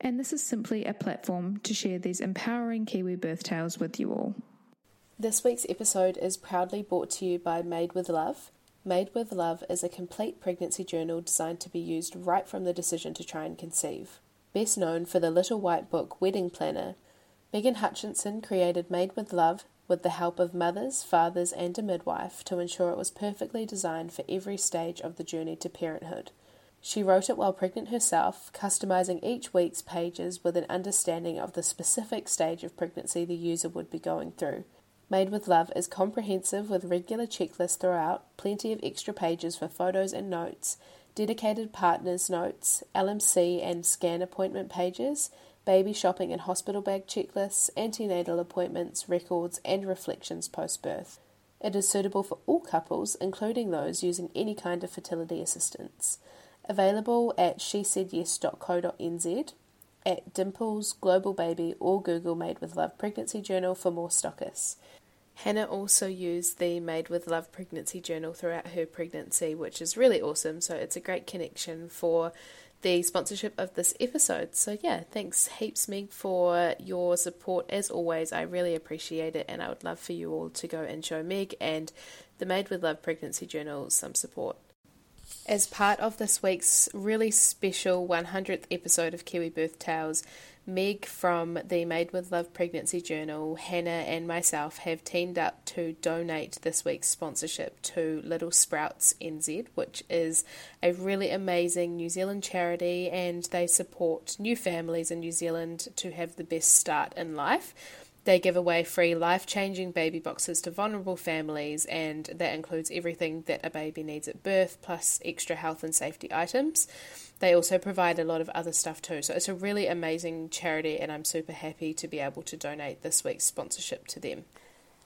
and this is simply a platform to share these empowering Kiwi birth tales with you all. This week's episode is proudly brought to you by Made with Love. Made with Love is a complete pregnancy journal designed to be used right from the decision to try and conceive. Best known for the Little White Book Wedding Planner, Megan Hutchinson created Made with Love with the help of mothers, fathers, and a midwife to ensure it was perfectly designed for every stage of the journey to parenthood. She wrote it while pregnant herself, customizing each week's pages with an understanding of the specific stage of pregnancy the user would be going through. Made with Love is comprehensive with regular checklists throughout, plenty of extra pages for photos and notes, dedicated partners notes, LMC and scan appointment pages, baby shopping and hospital bag checklists, antenatal appointments, records, and reflections post birth. It is suitable for all couples, including those using any kind of fertility assistance. Available at shesaidyes.co.nz, at Dimples, Global Baby, or Google Made with Love Pregnancy Journal for more stockists. Hannah also used the Made with Love pregnancy journal throughout her pregnancy, which is really awesome. So it's a great connection for the sponsorship of this episode. So, yeah, thanks heaps, Meg, for your support. As always, I really appreciate it, and I would love for you all to go and show Meg and the Made with Love pregnancy journal some support. As part of this week's really special 100th episode of Kiwi Birth Tales, Meg from the Made with Love Pregnancy Journal, Hannah, and myself have teamed up to donate this week's sponsorship to Little Sprouts NZ, which is a really amazing New Zealand charity and they support new families in New Zealand to have the best start in life. They give away free life changing baby boxes to vulnerable families, and that includes everything that a baby needs at birth, plus extra health and safety items. They also provide a lot of other stuff too. So it's a really amazing charity, and I'm super happy to be able to donate this week's sponsorship to them.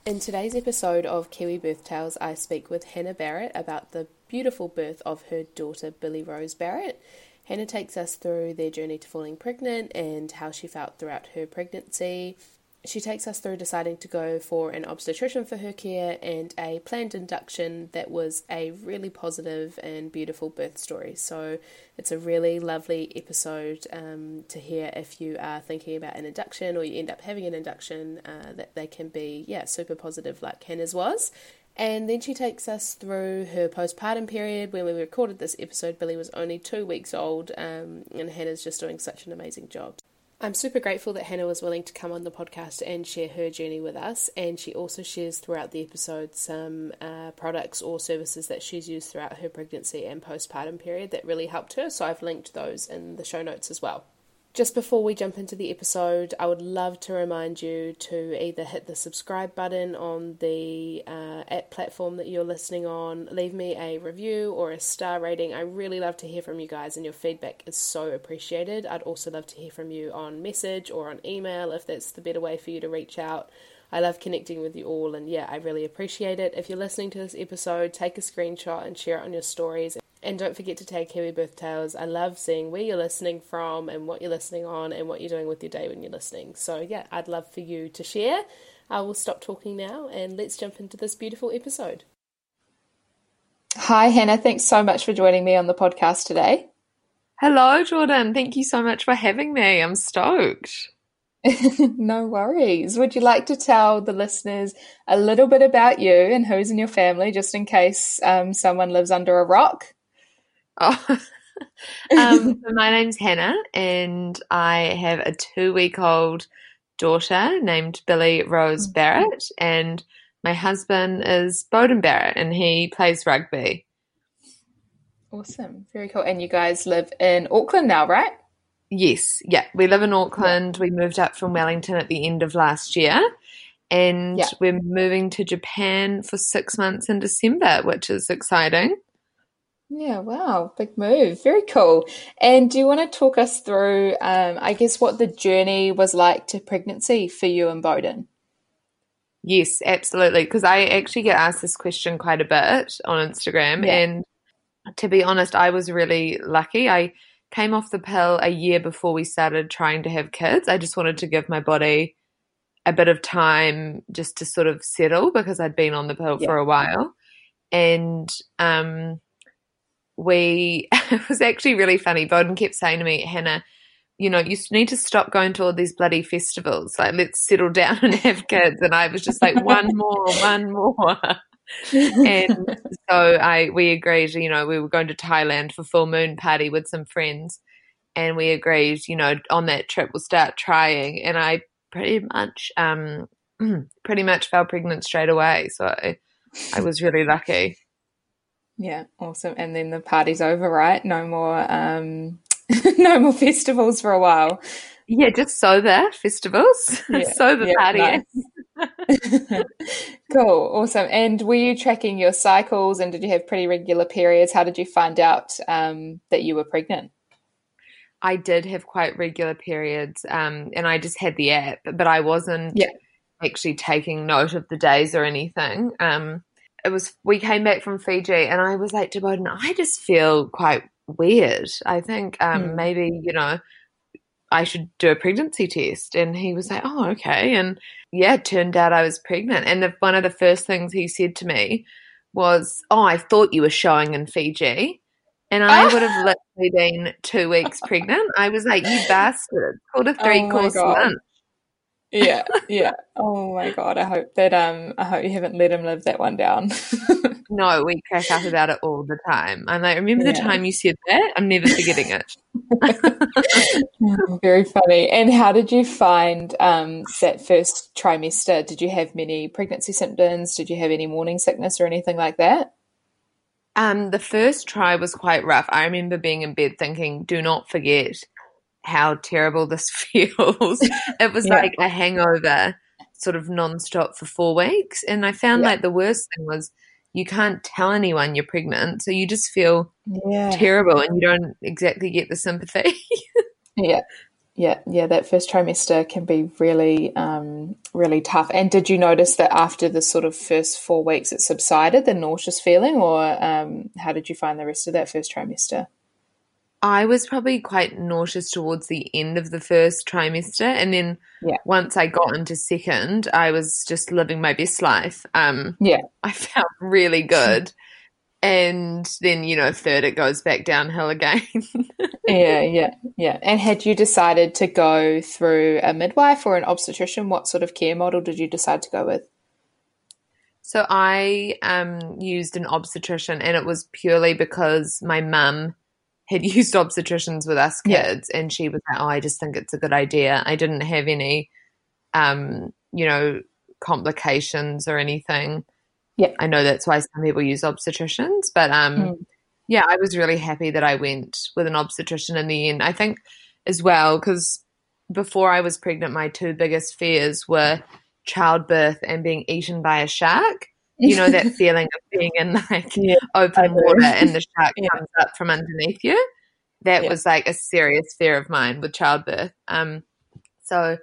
In today's episode of Kiwi Birth Tales, I speak with Hannah Barrett about the beautiful birth of her daughter, Billie Rose Barrett. Hannah takes us through their journey to falling pregnant and how she felt throughout her pregnancy, she takes us through deciding to go for an obstetrician for her care and a planned induction that was a really positive and beautiful birth story. So it's a really lovely episode um, to hear if you are thinking about an induction or you end up having an induction, uh, that they can be, yeah, super positive like Hannah's was. And then she takes us through her postpartum period. When we recorded this episode, Billie was only two weeks old, um, and Hannah's just doing such an amazing job. I'm super grateful that Hannah was willing to come on the podcast and share her journey with us. And she also shares throughout the episode some uh, products or services that she's used throughout her pregnancy and postpartum period that really helped her. So I've linked those in the show notes as well. Just before we jump into the episode, I would love to remind you to either hit the subscribe button on the uh, app platform that you're listening on, leave me a review or a star rating. I really love to hear from you guys, and your feedback is so appreciated. I'd also love to hear from you on message or on email if that's the better way for you to reach out. I love connecting with you all, and yeah, I really appreciate it. If you're listening to this episode, take a screenshot and share it on your stories. And don't forget to tag Kiwi Birth Tales. I love seeing where you're listening from and what you're listening on and what you're doing with your day when you're listening. So, yeah, I'd love for you to share. I will stop talking now and let's jump into this beautiful episode. Hi, Hannah. Thanks so much for joining me on the podcast today. Hello, Jordan. Thank you so much for having me. I'm stoked. no worries. Would you like to tell the listeners a little bit about you and who's in your family, just in case um, someone lives under a rock? Oh, um, my name's Hannah, and I have a two week old daughter named Billie Rose mm. Barrett, and my husband is Beauden Barrett, and he plays rugby. Awesome. Very cool. And you guys live in Auckland now, right? Yes. Yeah. We live in Auckland. Yeah. We moved up from Wellington at the end of last year. And yeah. we're moving to Japan for six months in December, which is exciting. Yeah, wow, big move. Very cool. And do you want to talk us through, um, I guess, what the journey was like to pregnancy for you and Beauden? Yes, absolutely. Because I actually get asked this question quite a bit on Instagram. Yeah. And to be honest, I was really lucky. I came off the pill a year before we started trying to have kids. I just wanted to give my body a bit of time just to sort of settle because I'd been on the pill yeah. for a while. And um, we, it was actually really funny. Beauden kept saying to me, Hannah, you know, you need to stop going to all these bloody festivals. Like, let's settle down and have kids. And I was just like, one more, one more. and so I we agreed, you know, we were going to Thailand for full moon party with some friends, and we agreed, you know, on that trip we'll start trying. And I pretty much, um, pretty much fell pregnant straight away. So I, I was really lucky. Yeah, awesome. And then the party's over, right? No more, um, no more festivals for a while. Yeah, just sober festivals, yeah, sober yeah, party. Nice. cool, awesome. And were you tracking your cycles and did you have pretty regular periods? How did you find out um, that you were pregnant? I did have quite regular periods, um, and I just had the app, but I wasn't yeah. actually taking note of the days or anything. Um, it was we came back from Fiji, and I was like to Beauden, I just feel quite weird. I think mm. maybe you know I should do a pregnancy test. And he was like, oh, okay. And yeah, it turned out I was pregnant. And the, one of the first things he said to me was, oh, I thought you were showing in Fiji. And I would have literally been two weeks pregnant. I was like, you bastard. Called a three course oh lunch yeah, yeah. Oh my god, I hope that um I hope you haven't let him live that one down. no, we crack up about it all the time. I'm like, remember yeah. the time you said that? I'm never forgetting it. Very funny. And how did you find um that first trimester? Did you have many pregnancy symptoms? Did you have any morning sickness or anything like that? Um, the first try was quite rough. I remember being in bed thinking, do not forget how terrible this feels. it was yeah. like a hangover sort of nonstop for four weeks. And I found yeah. like the worst thing was you can't tell anyone you're pregnant. So you just feel yeah. terrible and you don't exactly get the sympathy. yeah. Yeah, yeah, that first trimester can be really, um, really tough. And did you notice that after the sort of first four weeks it subsided, the nauseous feeling, or um, how did you find the rest of that first trimester? I was probably quite nauseous towards the end of the first trimester, and then yeah. once I got into second, I was just living my best life. Um, yeah, I felt really good, and then you know, third it goes back downhill again. yeah, yeah, yeah. And had you decided to go through a midwife or an obstetrician? What sort of care model did you decide to go with? So I um, used an obstetrician, and it was purely because my mum had used obstetricians with us kids yeah. and she was like, Oh, I just think it's a good idea. I didn't have any um, you know, complications or anything. Yeah. I know that's why some people use obstetricians, but um mm. yeah, I was really happy that I went with an obstetrician in the end. I think as well, because before I was pregnant, my two biggest fears were childbirth and being eaten by a shark you know that feeling of being in like yeah, open water and the shark yeah. comes up from underneath you? That yeah. was like a serious fear of mine with childbirth. Um so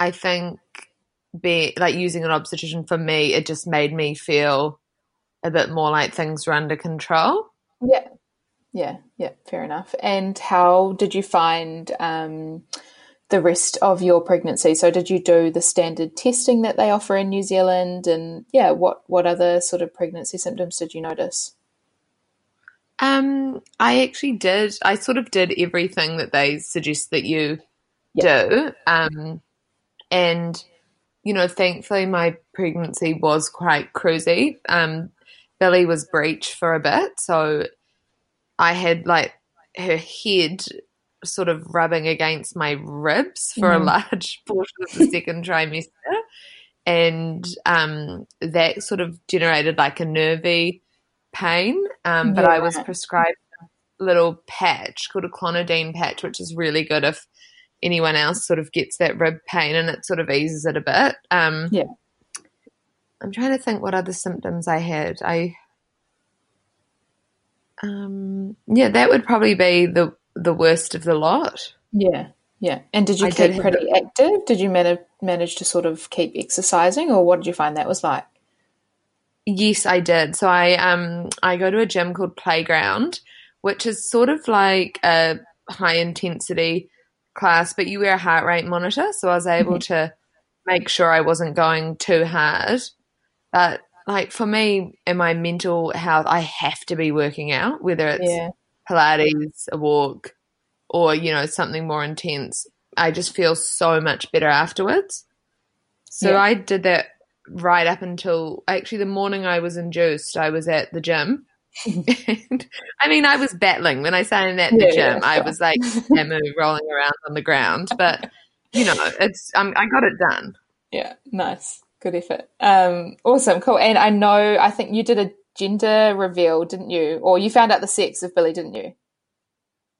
i think be like using an obstetrician for me it just made me feel a bit more like things were under control. Yeah. Yeah. Yeah. Fair enough. And how did you find um the rest of your pregnancy. So, did you do the standard testing that they offer in New Zealand? And yeah, what what other sort of pregnancy symptoms did you notice? Um, I actually did. I sort of did everything that they suggest that you yep. do. Um, and you know, thankfully, my pregnancy was quite cruisy. Um, Billie was breech for a bit, so I had like her head sort of rubbing against my ribs for Mhm. a large portion of the second trimester. And um, that sort of generated like a nervy pain. Um, but I was prescribed a little patch called a clonidine patch, which is really good if anyone else sort of gets that rib pain and it sort of eases it a bit. Um, Yeah. I'm trying to think what other symptoms I had. I um yeah, that would probably be the the worst of the lot. Yeah, yeah. And did you I keep pretty active? Did you manage manage to sort of keep exercising, or what did you find that was like? Yes, I did. So I um I go to a gym called Playground, which is sort of like a high intensity class, but you wear a heart rate monitor, so I was able to make sure I wasn't going too hard. But like for me and my mental health, I have to be working out, whether it's Yeah, Pilates, a walk, or you know something more intense. I just feel so much better afterwards. So Yeah. I did that right up until actually the morning I was induced. I was at the gym. and, I mean, I was battling when I say I'm at the Yeah, gym. yeah, I was like Emu rolling around on the ground, but you know, it's um, I got it done. yeah. Nice, good effort. Um, awesome, cool. And I know, I think you did a gender reveal, didn't you? Or you found out the sex of Billie, didn't you?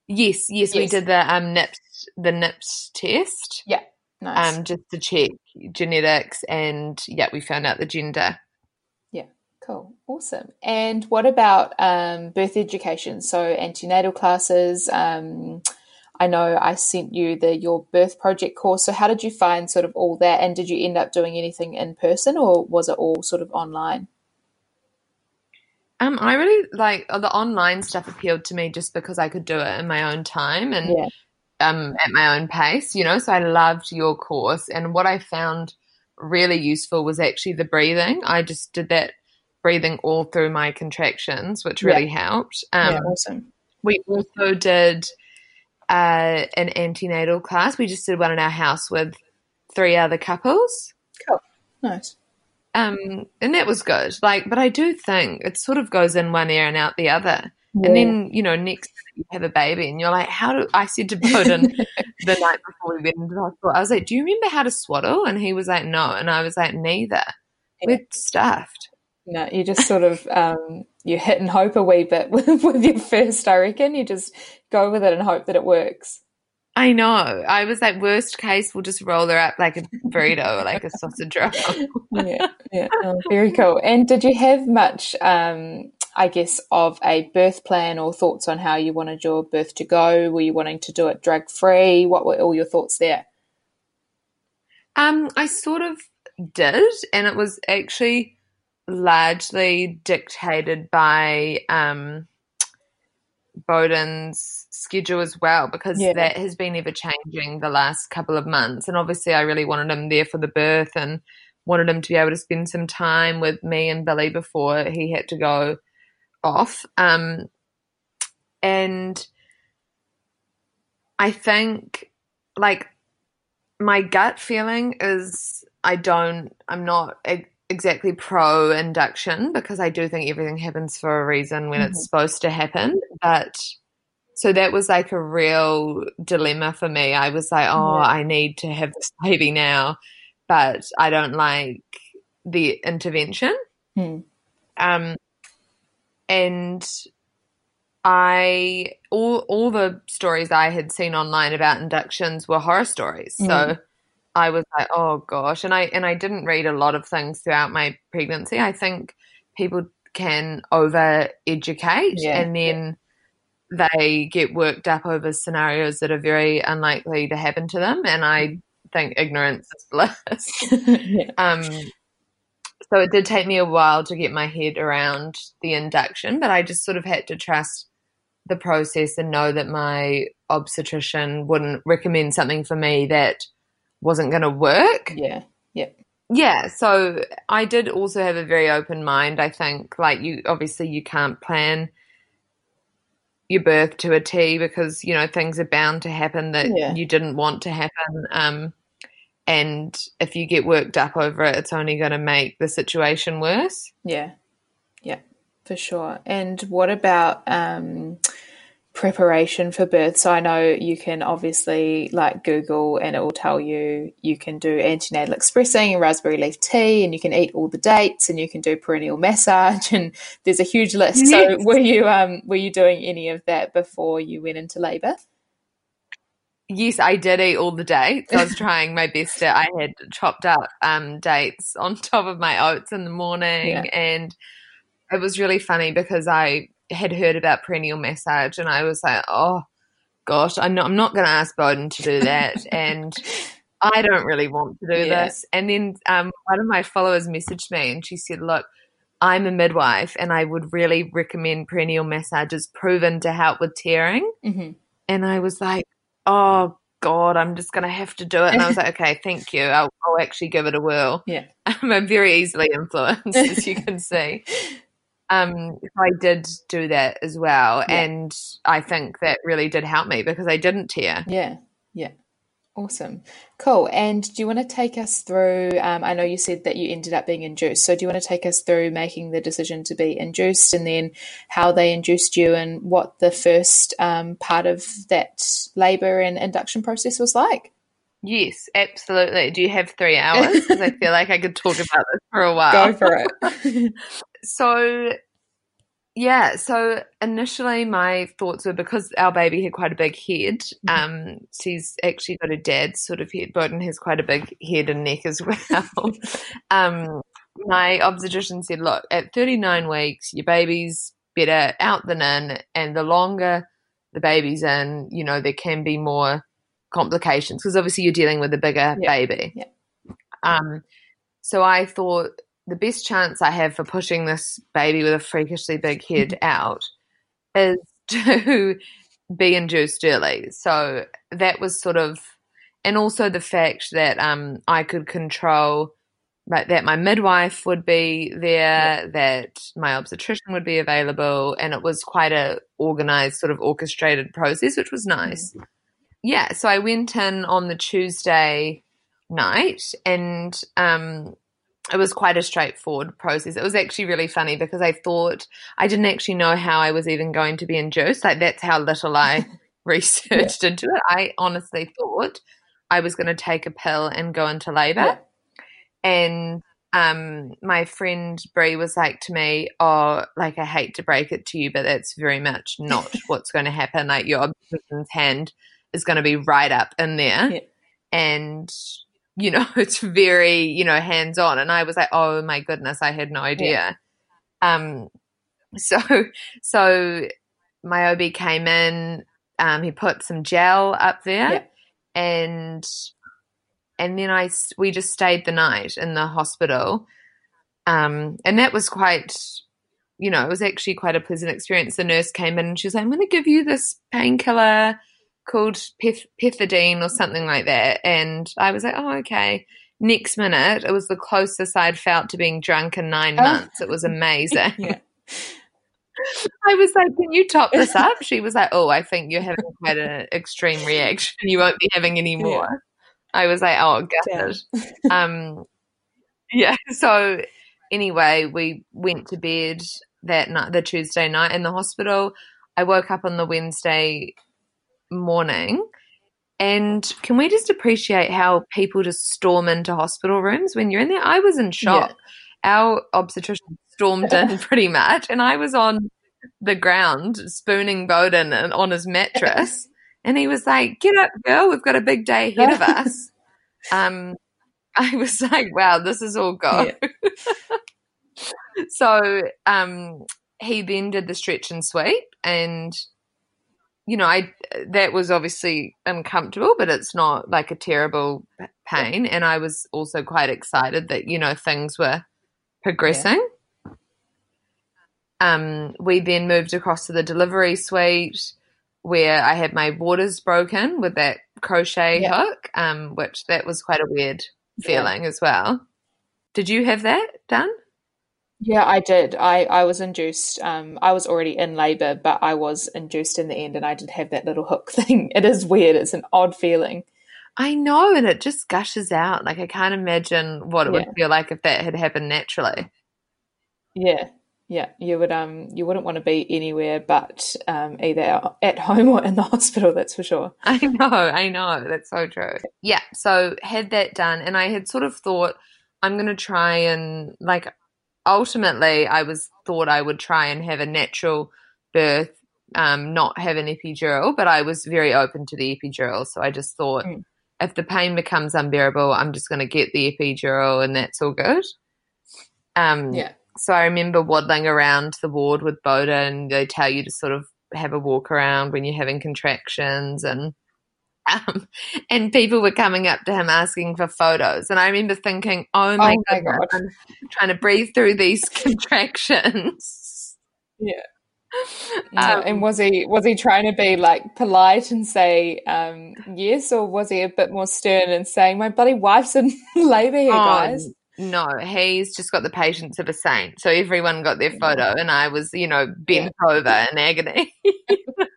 Yes, yes, we did the um NIPS the NIPS test. Yeah, nice. um, just to check genetics, and yeah, we found out the gender. Yeah, cool, awesome. And what about um, birth education? So antenatal classes. Um, I know I sent you the your birth project course. So how did you find sort of all that? And did you end up doing anything in person, or was it all sort of online? Um, I really like the online stuff appealed to me just because I could do it in my own time and Yeah, um at my own pace, you know. So I loved your course, and what I found really useful was actually the breathing. I just did that breathing all through my contractions, which really helped. Um, yeah, awesome. We also did uh, an antenatal class. We just did one in our house with three other couples. Cool, nice. Um, and that was good. Like, but I do think it sort of goes in one ear and out the other. Yeah. And then, you know, next you have a baby and you're like, how do I said to Beauden the night before we went into the hospital, I was like, do you remember how to swaddle? And he was like, no. And I was like, neither. We're stuffed. No, you just sort of um, you hit and hope a wee bit with, with your first. I reckon you just go with it and hope that it works. I know. I was like, worst case, we'll just roll her up like a burrito or like a sausage roll. yeah, yeah, oh, very cool. And did you have much, um, I guess, of a birth plan or thoughts on how you wanted your birth to go? Were you wanting to do it drug free? What were all your thoughts there? Um, I sort of did, and it was actually largely dictated by um, Beauden's schedule as well, because Yeah. that has been ever changing the last couple of months. And obviously, I really wanted him there for the birth and wanted him to be able to spend some time with me and Billy before he had to go off. Um, and I think, like, my gut feeling is I don't, I'm not exactly pro induction because I do think everything happens for a reason when it's supposed to happen. But so that was like a real dilemma for me. I was like, oh, Yeah. I need to have this baby now, but I don't like the intervention. Hmm. Um, and I all all the stories I had seen online about inductions were horror stories. So Mm. I was like, oh gosh, and I and I didn't read a lot of things throughout my pregnancy. I think people can over educate Yeah. and then they get worked up over scenarios that are very unlikely to happen to them. And I think ignorance is bliss. yeah. Um, so it did take me a while to get my head around the induction, but I just sort of had to trust the process and know that my obstetrician wouldn't recommend something for me that wasn't going to work. Yeah. Yeah. Yeah, so I did also have a very open mind. I think, like you, obviously, you can't plan your birth to a T because you know things are bound to happen that Yeah. you didn't want to happen. Um, and if you get worked up over it, it's only going to make the situation worse. Yeah, yeah, for sure. And what about um, preparation for birth. So I know you can obviously like Google and it will tell you you can do antenatal expressing and raspberry leaf tea and you can eat all the dates and you can do perineal massage and there's a huge list. Yes. So were you um were you doing any of that before you went into labour? Yes, I did eat all the dates. I was trying my best. To, I had chopped up um, dates on top of my oats in the morning, yeah. and it was really funny because I had heard about perineal massage, and I was like, "Oh gosh, I'm not, I'm not going to ask Beauden to do that," and I don't really want to do yeah. this. And then um, one of my followers messaged me, and she said, "Look." I'm a midwife and I would really recommend perineal massage is proven to help with tearing. Mm-hmm. And I was like, oh God, I'm just going to have to do it. And I was like, okay, thank you. I'll, I'll actually give it a whirl. Yeah. I'm very easily influenced, as you can see. Um, I did do that as well. Yeah. And I think that really did help me because I didn't tear. Yeah. Yeah. Awesome. Cool. And do you want to take us through? Um, I know you said that you ended up being induced. So do you want to take us through making the decision to be induced and then how they induced you and what the first um, part of that labour and induction process was like? Yes, absolutely. Do you have three hours? Because I feel like I could talk about this for a while. Go for it. so yeah, so initially my thoughts were because our baby had quite a big head. Mm-hmm. Um, she's actually got a dad's sort of head. Beauden has quite a big head and neck as well. um, my obstetrician said, "Look, at 39 weeks, your baby's better out than in, and the longer the baby's in, you know, there can be more complications because obviously you're dealing with a bigger yeah. baby." Yeah. Um, so I thought the best chance I have for pushing this baby with a freakishly big head mm-hmm. out is to be induced early. So that was sort of, and also the fact that um, I could control like, that my midwife would be there, yeah. that my obstetrician would be available, and it was quite a organized, sort of orchestrated process, which was nice. Mm-hmm. Yeah, so I went in on the Tuesday night, and um, it was quite a straightforward process. It was actually really funny because I thought I didn't actually know how I was even going to be induced. Like that's how little I researched yeah. into it. I honestly thought I was going to take a pill and go into labor. Yeah. And um, my friend Brie was like to me, "Oh, like I hate to break it to you, but that's very much not what's going to happen. Like your obstetrician's hand is going to be right up in there." Yeah. And you know, it's very, you know, hands on. And I was like, oh my goodness, I had no idea. Yeah. Um, so, so my OB came in, um, he put some gel up there yeah. and, and then I, we just stayed the night in the hospital. Um, and that was quite, you know, it was actually quite a pleasant experience. The nurse came in and she was like, I'm going to give you this painkiller called Pith- Pethidine or something like that. And I was like, oh, okay. Next minute, it was the closest I'd felt to being drunk in nine oh. months. It was amazing. yeah. I was like, can you top this up? She was like, oh, I think you're having quite an extreme reaction. You won't be having any more. Yeah. I was like, oh, gutted. um, yeah. So anyway, we went to bed that night, the Tuesday night in the hospital. I woke up on the Wednesday morning. And can we just appreciate how people just storm into hospital rooms when you're in there? I was in shock. Yeah. Our obstetrician stormed in pretty much, and I was on the ground spooning Beauden on his mattress. And he was like, Get up, girl, we've got a big day ahead of us. um, I was like, Wow, this is all go. Yeah. so um, he then did the stretch and sweep, and you know, I that was obviously uncomfortable, but it's not like a terrible pain. And I was also quite excited that you know things were progressing. Yeah. Um, we then moved across to the delivery suite where I had my waters broken with that crochet yeah. hook, um, which that was quite a weird feeling yeah. as well. Did you have that done? Yeah, I did. I, I was induced. Um, I was already in labour, but I was induced in the end, and I did have that little hook thing. It is weird. It's an odd feeling. I know, and it just gushes out. Like I can't imagine what it yeah. would feel like if that had happened naturally. Yeah, yeah. You would um you wouldn't want to be anywhere but um either at home or in the hospital. That's for sure. I know, I know. That's so true. Yeah. So had that done, and I had sort of thought I'm going to try and like. Ultimately, I was thought I would try and have a natural birth, um, not have an epidural, but I was very open to the epidural. So I just thought. Mm if the pain becomes unbearable, I'm just going to get the epidural and that's all good. Um, yeah. So I remember waddling around the ward with Beauden and they tell you to sort of have a walk around when you're having contractions and um, and people were coming up to him asking for photos. And I remember thinking, oh my, oh my God, I'm trying to breathe through these contractions. Yeah. Um, and was he was he trying to be like polite and say um, yes, or was he a bit more stern and saying, "My bloody wife's in labour here, oh, guys"? No, he's just got the patience of a saint. So everyone got their photo, and I was, you know, bent yeah. over in agony,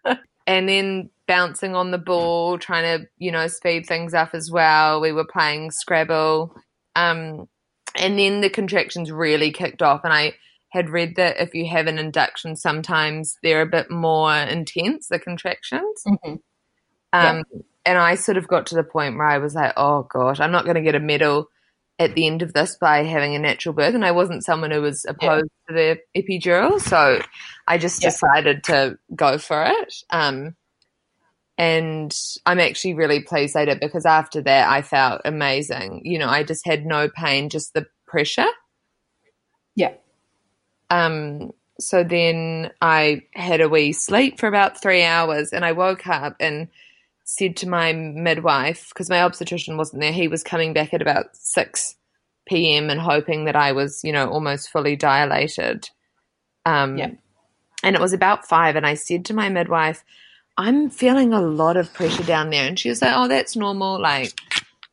and then bouncing on the ball, trying to, you know, speed things up as well. We were playing Scrabble, um, and then the contractions really kicked off, and I had read that if you have an induction, sometimes they're a bit more intense, the contractions. Mm-hmm. Um, yeah. And I sort of got to the point where I was like, oh gosh, I'm not going to get a medal at the end of this by having a natural birth. And I wasn't someone who was opposed yeah. to the epidural. So I just yeah. decided to go for it. Um, and I'm actually really pleased I did because after that I felt amazing. You know, I just had no pain, just the pressure. Yeah. Um, so then I had a wee sleep for about three hours and I woke up and said to my midwife, because my obstetrician wasn't there, he was coming back at about 6 p.m. and hoping that I was, you know, almost fully dilated. Um, yeah. And it was about five, and I said to my midwife, I'm feeling a lot of pressure down there. And she was like, Oh, that's normal. Like,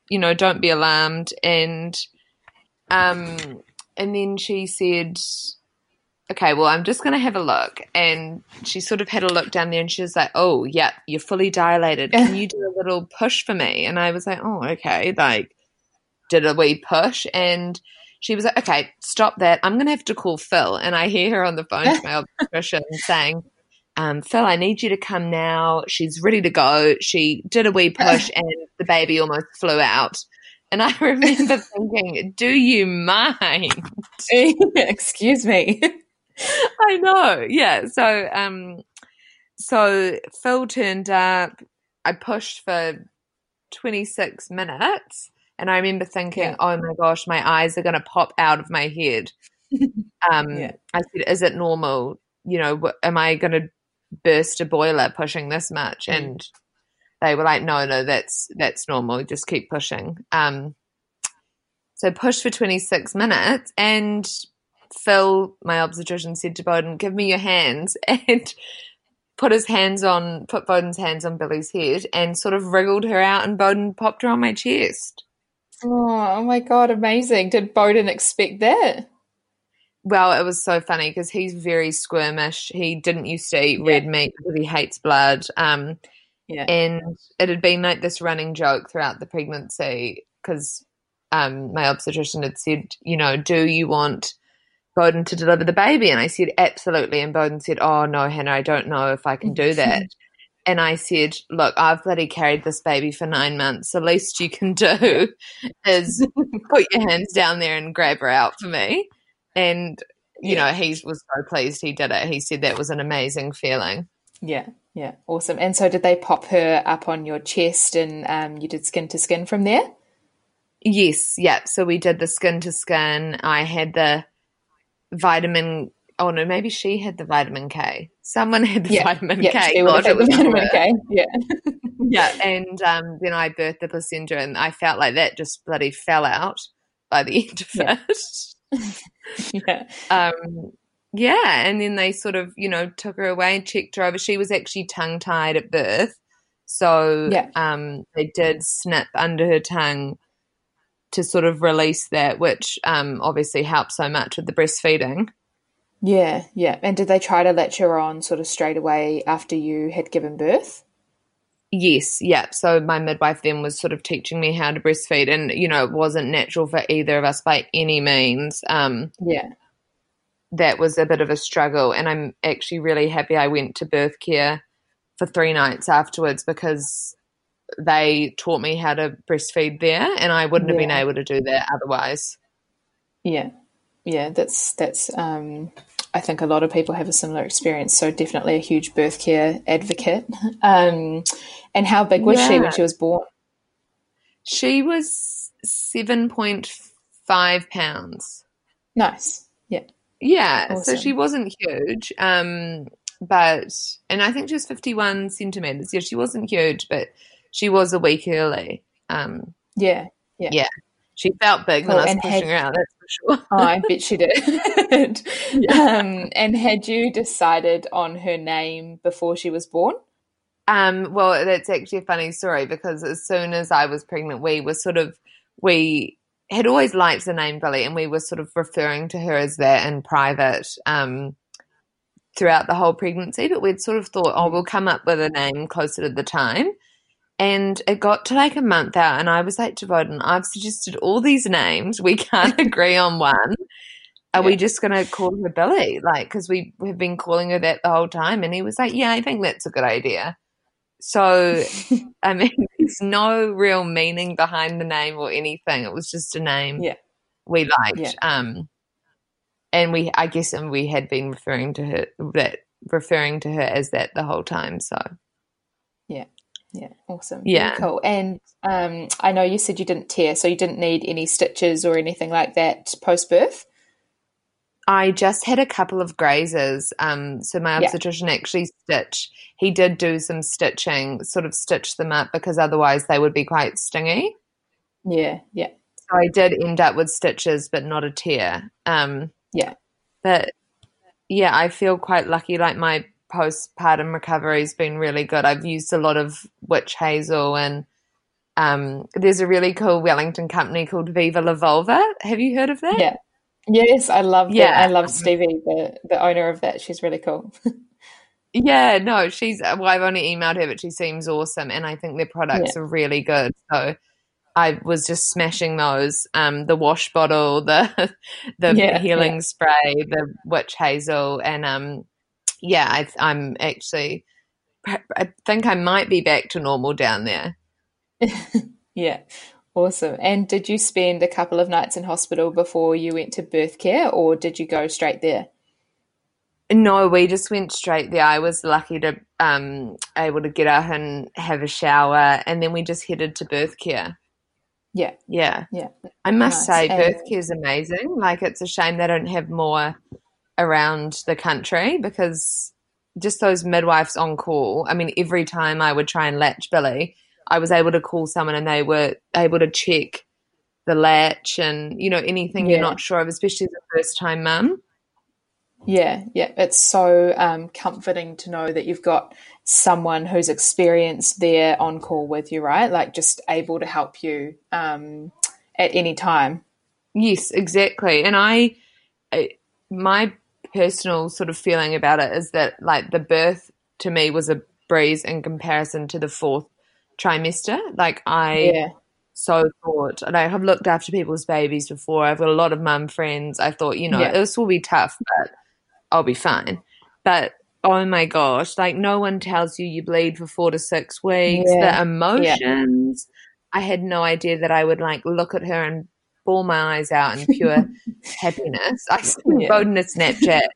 you know, don't be alarmed. And, um, and then she said, okay, well, I'm just going to have a look. And she sort of had a look down there and she was like, oh, yeah, you're fully dilated. Can you do a little push for me? And I was like, oh, okay. Like, did a wee push. And she was like, okay, stop that. I'm going to have to call Phil. And I hear her on the phone to my obstetrician saying, um, Phil, I need you to come now. She's ready to go. She did a wee push and the baby almost flew out. And I remember thinking, do you mind? Excuse me. I know. Yeah. So, um, so Phil turned up. I pushed for 26 minutes. And I remember thinking, yeah. oh my gosh, my eyes are going to pop out of my head. um, yeah. I said, is it normal? You know, am I going to burst a boiler pushing this much? Mm. And they were like, no, no, that's, that's normal. Just keep pushing. Um, so push for 26 minutes and Phil, my obstetrician, said to Beauden, "Give me your hands," and put his hands on, put Beauden's hands on Billie's head, and sort of wriggled her out, and Beauden popped her on my chest. Oh, oh my god, amazing! Did Beauden expect that? Well, it was so funny because he's very squirmish. He didn't used to eat yeah. red meat because he hates blood. Um, yeah. And it had been like this running joke throughout the pregnancy because um, my obstetrician had said, you know, do you want Beauden to deliver the baby? And I said, absolutely. And Beauden said, oh, no, Hannah, I don't know if I can do that. and I said, look, I've bloody carried this baby for nine months. The least you can do is put your hands down there and grab her out for me. And, you yeah. know, he was so pleased he did it. He said that was an amazing feeling. Yeah, yeah, awesome. And so did they pop her up on your chest and um, you did skin to skin from there? Yes, yeah. So we did the skin to skin. I had the vitamin. Oh no, maybe she had the vitamin K. Someone had the yeah. vitamin yeah, K. She God, had the vitamin K. Yeah, yeah. And um, then I birthed the placenta, and I felt like that just bloody fell out by the end of it. yeah. Um, yeah, and then they sort of, you know, took her away and checked her over. She was actually tongue tied at birth. So yeah. um, they did snip under her tongue to sort of release that, which um, obviously helps so much with the breastfeeding. Yeah, yeah. And did they try to let you on sort of straight away after you had given birth? Yes, yeah. So my midwife then was sort of teaching me how to breastfeed, and you know, it wasn't natural for either of us by any means. Um, yeah. that was a bit of a struggle. And I'm actually really happy I went to birth care for three nights afterwards because they taught me how to breastfeed there, and I wouldn't yeah. have been able to do that otherwise. Yeah, yeah, that's that's. Um, I think a lot of people have a similar experience. So definitely a huge birth care advocate. Um, and how big was yeah. she when she was born? She was seven point five pounds. Nice. Yeah. Yeah. Awesome. So she wasn't huge. Um, but and I think she was fifty one centimeters. Yeah, she wasn't huge, but she was a week early. Um, yeah. Yeah. Yeah. She felt big when I was pushing had, her out, that's for sure. oh, I bet she did. yeah. um, and had you decided on her name before she was born? Um, well, that's actually a funny story because as soon as I was pregnant, we were sort of we had always liked the name Billie, and we were sort of referring to her as that in private um, throughout the whole pregnancy. But we'd sort of thought, oh, we'll come up with a name closer to the time. And it got to like a month out, and I was like to Beauden, I've suggested all these names. We can't agree on one. Are yeah. we just going to call her Billie? Like, because we have been calling her that the whole time. And he was like, Yeah, I think that's a good idea. So, I mean, there's no real meaning behind the name or anything. It was just a name yeah. we liked. Yeah. Um, and we, I guess, and we had been referring to her that referring to her as that the whole time. So, yeah, awesome. Yeah, cool. And um, I know you said you didn't tear, so you didn't need any stitches or anything like that post birth. I just had a couple of grazes. Um, so my obstetrician yeah. actually stitched. He did do some stitching, sort of stitch them up because otherwise they would be quite stingy. Yeah, yeah. So I did end up with stitches, but not a tear. Um, yeah. But yeah, I feel quite lucky. Like my postpartum recovery has been really good. I've used a lot of witch hazel and um, there's a really cool Wellington company called Viva La Vulva. Have you heard of that? Yeah. Yes, I love yeah. That. I love Stevie, the the owner of that. She's really cool. yeah, no, she's well, I've only emailed her, but she seems awesome, and I think their products yeah. are really good. So I was just smashing those. Um, the wash bottle, the the yeah, healing yeah. spray, the witch hazel, and um, yeah, I, I'm actually, I think I might be back to normal down there. yeah, Awesome. And did you spend a couple of nights in hospital before you went to birth care or did you go straight there? No, we just went straight there. I was lucky to um able to get up and have a shower and then we just headed to birth care. Yeah. Yeah. Yeah. I must nice. say and- birth care is amazing. Like it's a shame they don't have more around the country because just those midwives on call. I mean, every time I would try and latch Billie, I was able to call someone and they were able to check the latch and you know anything yeah. you're not sure of, especially as a first time mum. Yeah, yeah, it's so um, comforting to know that you've got someone who's experienced there on call with you, right? Like just able to help you um, at any time. Yes, exactly. And I, I, my personal sort of feeling about it is that like the birth to me was a breeze in comparison to the fourth trimester. Like I yeah. so thought, and I have looked after people's babies before. I've got a lot of mum friends. I thought, you know, yeah. this will be tough, but I'll be fine. But oh my gosh, like no one tells you you bleed for four to six weeks. Yeah. The emotions. I had no idea that I would like look at her and bawl my eyes out in pure happiness. I yeah. Beauden a Snapchat,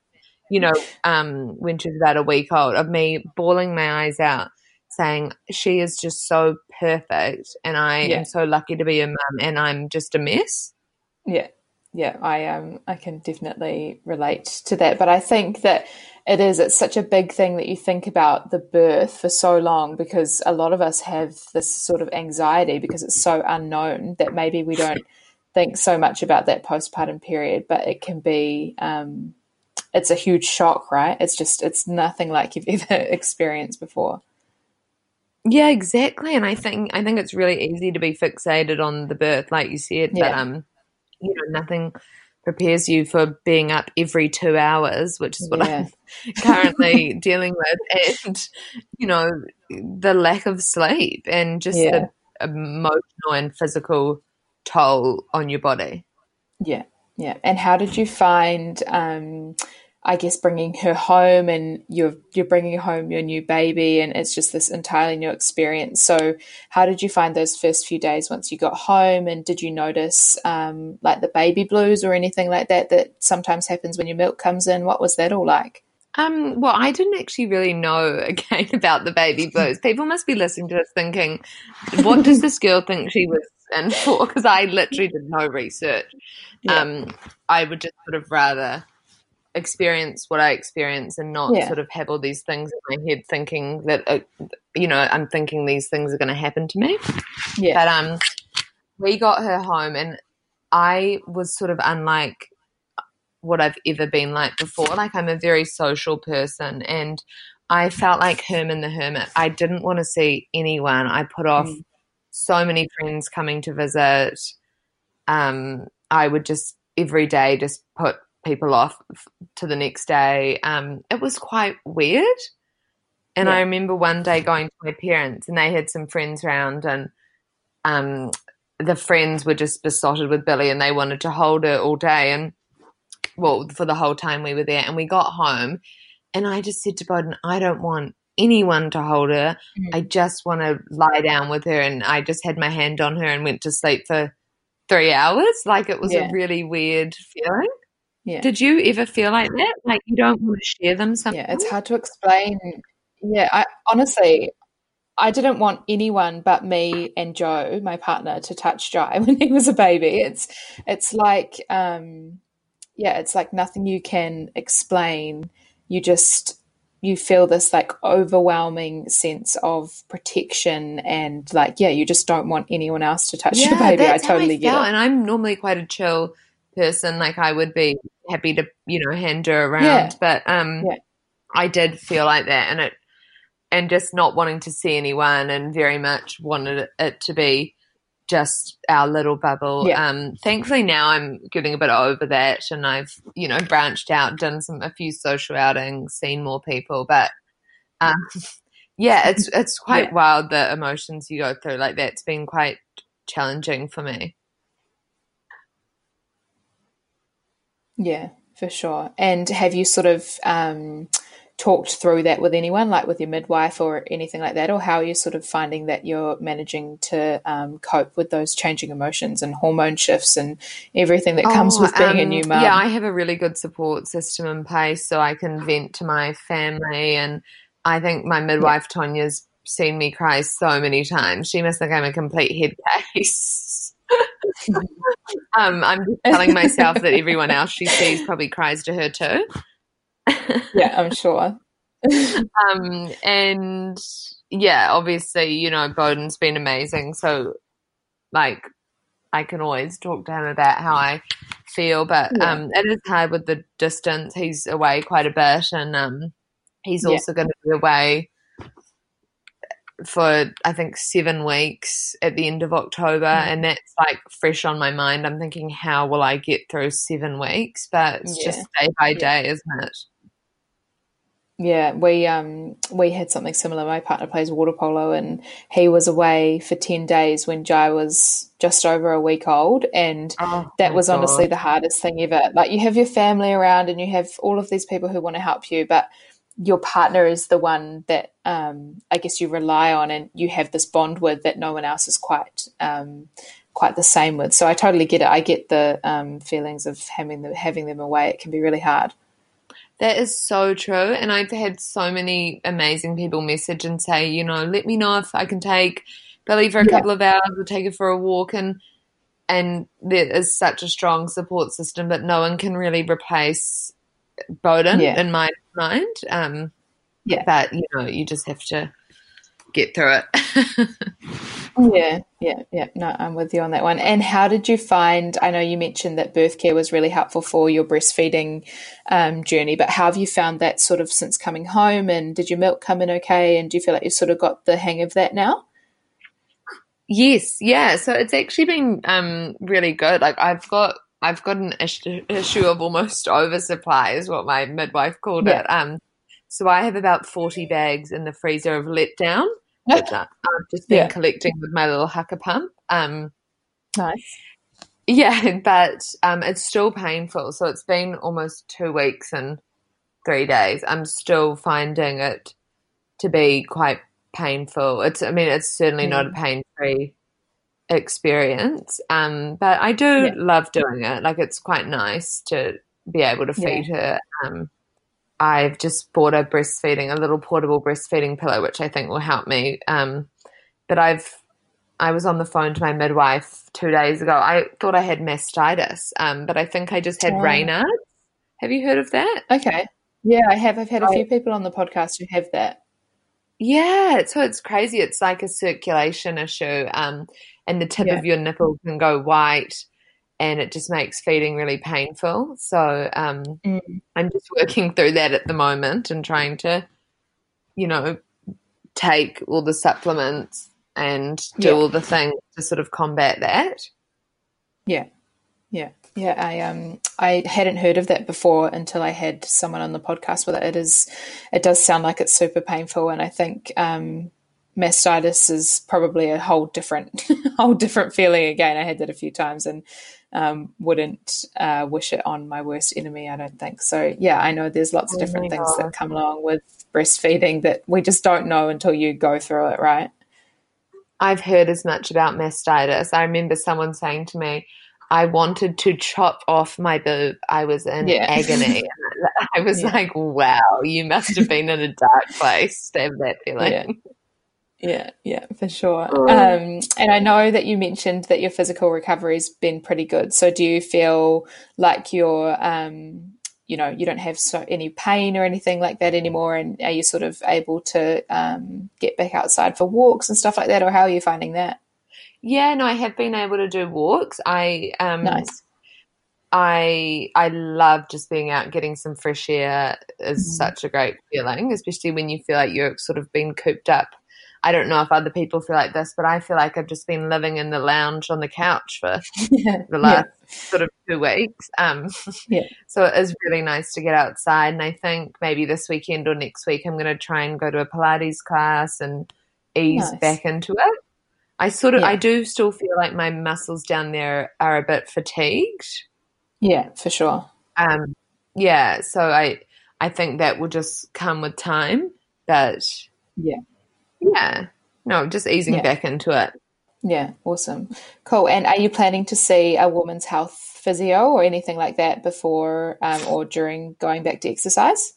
you know, um, when she was about a week old, of me bawling my eyes out saying she is just so perfect and I yeah. am so lucky to be a mum and I'm just a mess. Yeah. Yeah, I um I can definitely relate to that. But I think that it is it's such a big thing that you think about the birth for so long because a lot of us have this sort of anxiety because it's so unknown that maybe we don't think so much about that postpartum period, but it can be um it's a huge shock, right? It's just it's nothing like you've ever experienced before. Yeah, exactly. And I think I think it's really easy to be fixated on the birth, like you said, yeah. but um, you know, nothing prepares you for being up every two hours, which is what yeah. I'm currently dealing with, and you know, the lack of sleep and just yeah. the emotional and physical toll on your body. Yeah, Yeah. And how did you find, um, I guess, bringing her home and you're, you're bringing home your new baby and it's just this entirely new experience. So how did you find those first few days once you got home? And did you notice, um, like the baby blues or anything like that, that sometimes happens when your milk comes in? What was that all like? Um, well, I didn't actually really know again about the baby blues. People must be listening to us thinking, what does this girl think she was in for? Because I literally did no research. Yeah. Um, I would just sort of rather experience what I experience and not yeah. sort of have all these things in my head thinking that, uh, you know, I'm thinking these things are going to happen to me. Yeah. But um, we got her home and I was sort of unlike what I've ever been like before. Like I'm a very social person and I felt like Herman the Hermit. I didn't want to see anyone. I put off mm. So many friends coming to visit. Um, I would just every day just put people off to the next day. Um, it was quite weird. And yeah. I remember one day going to my parents and they had some friends around and um, the friends were just besotted with Billie and they wanted to hold her all day. And well, for the whole time we were there. And we got home, and I just said to Beauden, I don't want anyone to hold her. Mm-hmm. I just want to lie down with her. And I just had my hand on her and went to sleep for three hours. Like it was yeah. a really weird feeling. Yeah. Did you ever feel like that? Like you don't want to share them something? Yeah, it's hard to explain. Yeah, I honestly, I didn't want anyone but me and Joe, my partner, to touch Jai when he was a baby. It's it's like um, yeah, it's like nothing you can explain. You just you feel this like overwhelming sense of protection and like yeah, you just don't want anyone else to touch yeah, your baby. I totally I get it. And I'm normally quite a chill person. Like I would be happy to you know hand her around, yeah. but um, yeah. I did feel like that, and it and just not wanting to see anyone, and very much wanted it to be just our little bubble. Yeah. Um, thankfully now I'm getting a bit over that and I've, you know, branched out, done some, a few social outings, seen more people, but, um, yeah, it's, it's quite yeah. wild the emotions you go through. Like that's been quite challenging for me. Yeah, for sure. And have you sort of, um, talked through that with anyone, like with your midwife or anything like that, or how you're you sort of finding that you're managing to um, cope with those changing emotions and hormone shifts and everything that comes oh, with being um, a new mum? Yeah, I have a really good support system in place, so I can vent to my family, and I think my midwife yeah. Tanya's seen me cry so many times. She must think I'm a complete head case. um, I'm just telling myself that everyone else she sees probably cries to her too yeah, I'm sure. um, and yeah, obviously, you know, Beauden's been amazing. So, like, I can always talk to him about how I feel, but yeah. um, it is hard with the distance. He's away quite a bit, and um, he's yeah. also going to be away for I think seven weeks at the end of October, mm. and that's like fresh on my mind. I'm thinking, how will I get through seven weeks? But it's yeah. just day by day, isn't it? Yeah, we um we had something similar. My partner plays water polo, and he was away for ten days when Jai was just over a week old, and oh, that was God. honestly the hardest thing ever. Like you have your family around, and you have all of these people who want to help you, but your partner is the one that um, I guess you rely on, and you have this bond with that no one else is quite um, quite the same with. So I totally get it. I get the um, feelings of having them having them away. It can be really hard. That is so true. And I've had so many amazing people message and say, you know, let me know if I can take Billie for a yeah. couple of hours or take her for a walk and and there is such a strong support system, but no one can really replace Beauden yeah. in my mind. Um, yeah. But you know, you just have to get through it. yeah, yeah, yeah. No, I'm with you on that one. And how did you find? I know you mentioned that birth care was really helpful for your breastfeeding um, journey, but how have you found that sort of since coming home? And did your milk come in okay? And do you feel like you've sort of got the hang of that now? Yes, yeah. So it's actually been um, really good. Like I've got I've got an issue, of almost oversupply, is what my midwife called yeah. it. Um, so I have about forty bags in the freezer of letdown which I've just been yeah. collecting with my little Haakaa pump. Um, nice. yeah, but um, it's still painful. So it's been almost two weeks and three days. I'm still finding it to be quite painful. It's, I mean, it's certainly mm. not a pain free experience. Um, but I do yeah. love doing it. Like it's quite nice to be able to feed yeah. her. Um, I've just bought a breastfeeding, a little portable breastfeeding pillow, which I think will help me. Um, but I've, I was on the phone to my midwife two days ago. I thought I had mastitis, um, but I think I just had oh. Raynaud's. Have you heard of that? Okay. Yeah, I have. I've had a few people on the podcast who have that. Yeah, so it's crazy. It's like a circulation issue, um, and the tip yeah. of your nipple can go white and it just makes feeding really painful. So um, mm. I'm just working through that at the moment and trying to, you know, take all the supplements and do yeah. all the things to sort of combat that. Yeah. Yeah. Yeah, I um I hadn't heard of that before until I had someone on the podcast with it. It is it does sound like it's super painful and I think um mastitis is probably a whole different whole different feeling again. I had that a few times and um, wouldn't uh, wish it on my worst enemy. I don't think so. Yeah, I know there's lots of different oh things that come along with breastfeeding that we just don't know until you go through it, right? I've heard as much about mastitis. I remember someone saying to me, I wanted to chop off my boob. I was in yeah. agony. I was yeah. like, wow, you must have been in a dark place to have that feeling. Yeah. Yeah, yeah, for sure. Um, and I know that you mentioned that your physical recovery's been pretty good. So do you feel like you're, um, you know, you don't have so any pain or anything like that anymore? And are you sort of able to um, get back outside for walks and stuff like that? Or how are you finding that? Yeah, no, I have been able to do walks. I um, nice. I I love just being out, getting some fresh air is mm. such a great feeling, especially when you feel like you're sort of been cooped up I don't know if other people feel like this, but I feel like I've just been living in the lounge on the couch for yeah, the last yeah. sort of two weeks. Um, yeah. So it is really nice to get outside. And I think maybe this weekend or next week, I'm going to try and go to a Pilates class and ease nice. back into it. I sort of, yeah. I do still feel like my muscles down there are a bit fatigued. Yeah, for sure. Um, yeah. So I, I think that will just come with time, but yeah yeah. No, just easing yeah. back into it. Yeah, awesome. Cool. And are you planning to see a woman's health physio or anything like that before um, or during going back to exercise?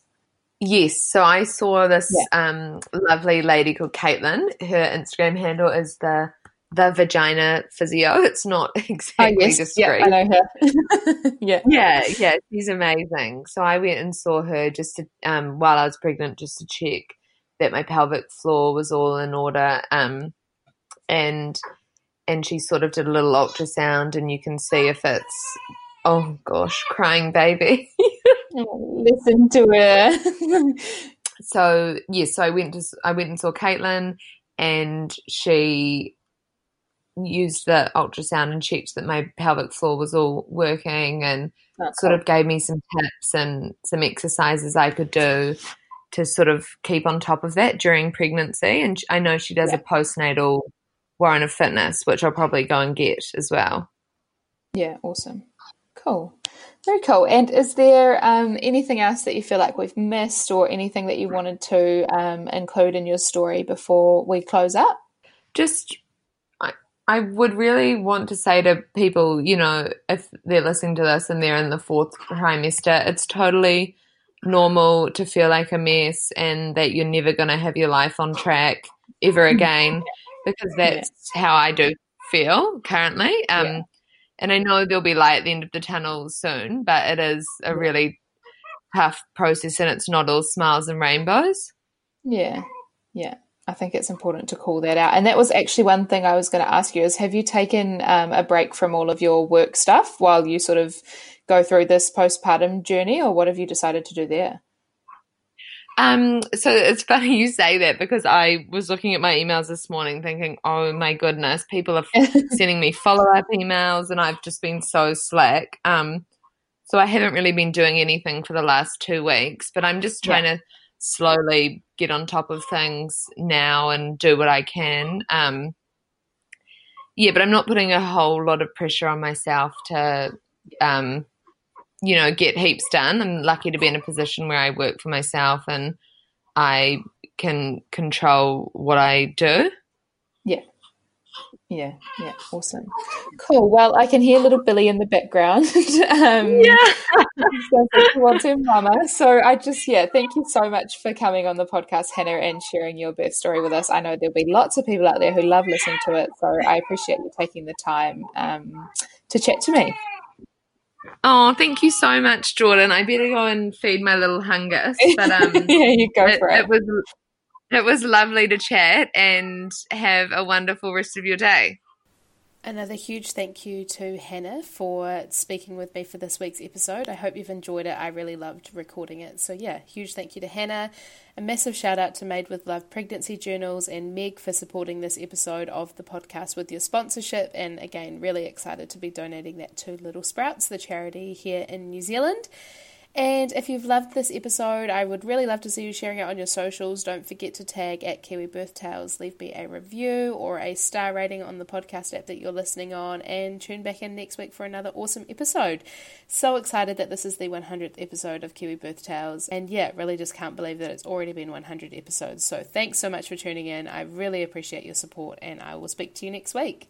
Yes. So I saw this yeah. um, lovely lady called Caitlin. Her Instagram handle is the the vagina physio. It's not exactly oh, yes. discreet. Yeah, I know her. yeah. Yeah, yeah. She's amazing. So I went and saw her just to, um, while I was pregnant just to check that my pelvic floor was all in order. Um, and and she sort of did a little ultrasound, and you can see if it's oh gosh, crying baby. Listen to her. so yes, yeah, so I went to I went and saw Caitlin, and she used the ultrasound and checked that my pelvic floor was all working and That's sort of gave me some tips and some exercises I could do to sort of keep on top of that during pregnancy. And I know she does yeah. a postnatal warrant of fitness, which I'll probably go and get as well. Yeah, awesome. Cool. Very cool. And is there um, anything else that you feel like we've missed or anything that you wanted to um, include in your story before we close up? Just, I, I would really want to say to people, you know, if they're listening to this and they're in the fourth trimester, it's totally normal to feel like a mess and that you're never going to have your life on track ever again because that's yeah. how I do feel currently. Um, yeah. And I know there'll be light at the end of the tunnel soon, but it is a really tough process and it's not all smiles and rainbows. Yeah, yeah. I think it's important to call that out. And that was actually one thing I was going to ask you is have you taken um, a break from all of your work stuff while you sort of go through this postpartum journey, or what have you decided to do there? Um, so it's funny you say that because I was looking at my emails this morning thinking, oh my goodness, people are sending me follow up emails and I've just been so slack. Um, so I haven't really been doing anything for the last two weeks, but I'm just trying yeah. to slowly get on top of things now and do what I can. Um, yeah, but I'm not putting a whole lot of pressure on myself to, um, you know, get heaps done. I'm lucky to be in a position where I work for myself and I can control what I do. Yeah. Yeah, yeah, awesome. Cool. Well, I can hear little Billie in the background. um, yeah. to mama. So I just, yeah, thank you so much for coming on the podcast, Hannah, and sharing your birth story with us. I know there'll be lots of people out there who love listening to it. So I appreciate you taking the time um, to chat to me. Oh, thank you so much, Jordan. I better go and feed my little hunger. But um, yeah, you go for it. It was it was lovely to chat and have a wonderful rest of your day. Another huge thank you to Hannah for speaking with me for this week's episode. I hope you've enjoyed it. I really loved recording it. So, yeah, huge thank you to Hannah. A massive shout out to Made with Love Pregnancy Journals and Meg for supporting this episode of the podcast with your sponsorship. And again, really excited to be donating that to Little Sprouts, the charity here in New Zealand. And if you've loved this episode, I would really love to see you sharing it on your socials. Don't forget to tag at Kiwi Birth Tales, leave me a review or a star rating on the podcast app that you're listening on, and tune back in next week for another awesome episode. So excited that this is the 100th episode of Kiwi Birth Tales, and yeah, really just can't believe that it's already been 100 episodes. So thanks so much for tuning in. I really appreciate your support, and I will speak to you next week.